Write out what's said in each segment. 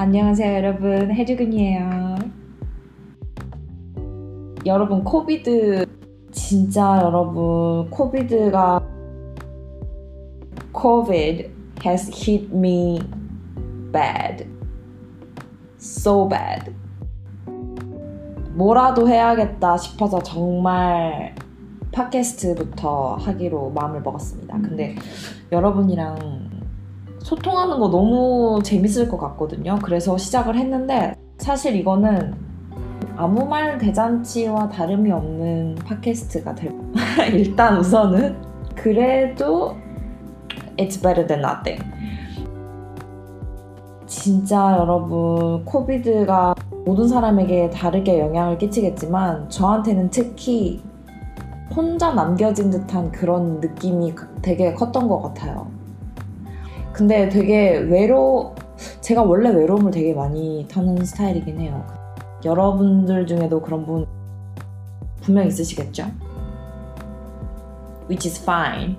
안녕하세요 여러분. 해주근이에요. 여러분 코비드 진짜 여러분 코비드가 COVID has hit me bad. So bad. 뭐라도 해야겠다 싶어서 정말 팟캐스트부터 하기로 마음을 먹었습니다. 근데 여러분이랑 소통하는 거 너무 재밌을 것 같거든요. 그래서 시작을 했는데 사실 이거는 아무 말 대잔치와 다름이 없는 팟캐스트가 될 일단 우선은 그래도 it's better than nothing. 진짜 여러분 코비드가 모든 사람에게 다르게 영향을 끼치겠지만 저한테는 특히 혼자 남겨진 듯한 그런 느낌이 되게 컸던 것 같아요. 근데 되게 외로 제가 원래 외로움을 되게 많이 타는 스타일이긴 해요. 여러분들 중에도 그런 분 분명 있으시겠죠? Which is fine.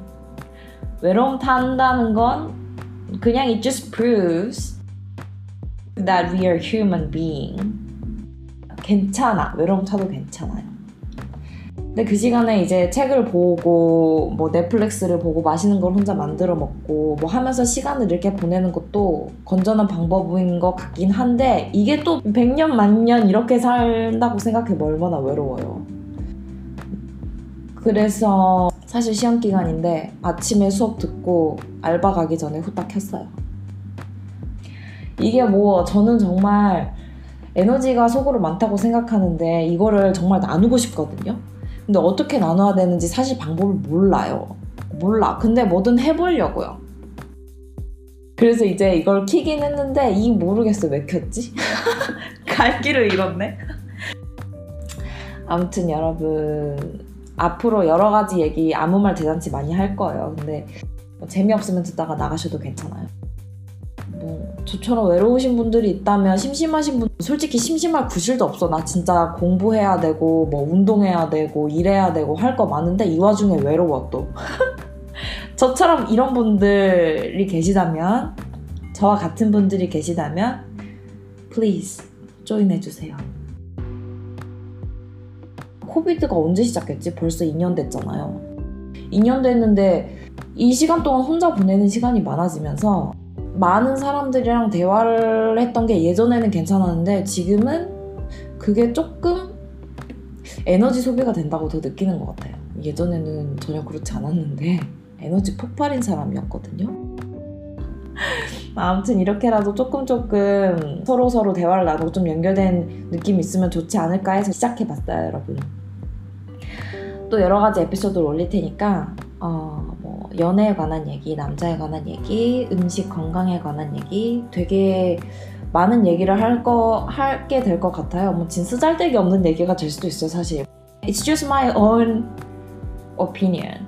외로움 탄다는 건 그냥 it just proves that we are human being. 괜찮아. 외로움 타도 괜찮아요. 근데 그 시간에 이제 책을 보고 뭐 넷플릭스를 보고 맛있는 걸 혼자 만들어 먹고 뭐 하면서 시간을 이렇게 보내는 것도 건전한 방법인 것 같긴 한데 이게 또 100년 만년 이렇게 살다고 생각해보면 얼마나 외로워요. 그래서 사실 시험 기간인데 아침에 수업 듣고 알바 가기 전에 후딱 켰어요. 이게 뭐 저는 정말 에너지가 속으로 많다고 생각하는데 이거를 정말 나누고 싶거든요. 근데 어떻게 나눠야 되는지 사실 방법을 몰라요. 몰라. 근데 뭐든 해보려고요. 그래서 이제 이걸 키긴 했는데 이 모르겠어 왜 켰지? 갈 길을 잃었네. 아무튼 여러분 앞으로 여러 가지 얘기 아무 말 대잔치 많이 할 거예요. 근데 뭐 재미없으면 듣다가 나가셔도 괜찮아요. 뭐 저처럼 외로우신 분들이 있다면 심심하신 분 솔직히 심심할 구실도 없어. 나 진짜 공부해야 되고 뭐 운동해야 되고 일해야 되고 할 거 많은데 이 와중에 외로워 또. 저처럼 이런 분들이 계시다면 저와 같은 분들이 계시다면 please 조인해 주세요. 코비드가 언제 시작했지? 벌써 2년 됐잖아요. 2년 됐는데 이 시간 동안 혼자 보내는 시간이 많아지면서 많은 사람들이랑 대화를 했던 게 예전에는 괜찮았는데 지금은 그게 조금 에너지 소비가 된다고 더 느끼는 것 같아요. 예전에는 전혀 그렇지 않았는데 에너지 폭발인 사람이었거든요. 아무튼 이렇게라도 조금 조금 서로 서로 대화를 나누고 좀 연결된 느낌이 있으면 좋지 않을까 해서 시작해봤어요, 여러분. 또 여러 가지 에피소드를 올릴 테니까 어, 뭐 연애에 관한 얘기, 남자에 관한 얘기, 음식 건강에 관한 얘기 되게 많은 얘기를 할 거, 할게 될 것 같아요. 뭐진 쓰잘데기 없는 얘기가 될 수도 있어요, 사실. It's just my own opinion.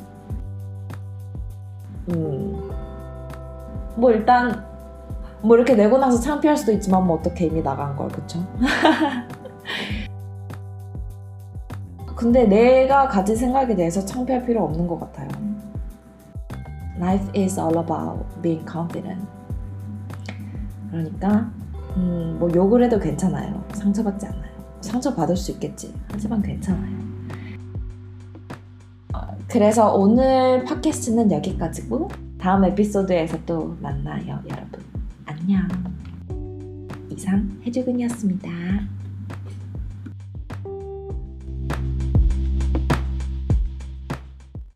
음. 뭐 일단 뭐 이렇게 내고 나서 창피할 수도 있지만 뭐 어떻게 이미 나간 걸 그쵸? 근데 내가 가진 생각에 대해서 창피할 필요 없는 것 같아요. Life is all about being confident. 그러니까 음, 뭐 욕을 해도 괜찮아요. 상처받지 않아요. 상처받을 수 있겠지. 하지만 괜찮아요. 어, 그래서 오늘 팟캐스트는 여기까지고 다음 에피소드에서 또 만나요, 여러분. 안녕. 이상 해주근이었습니다.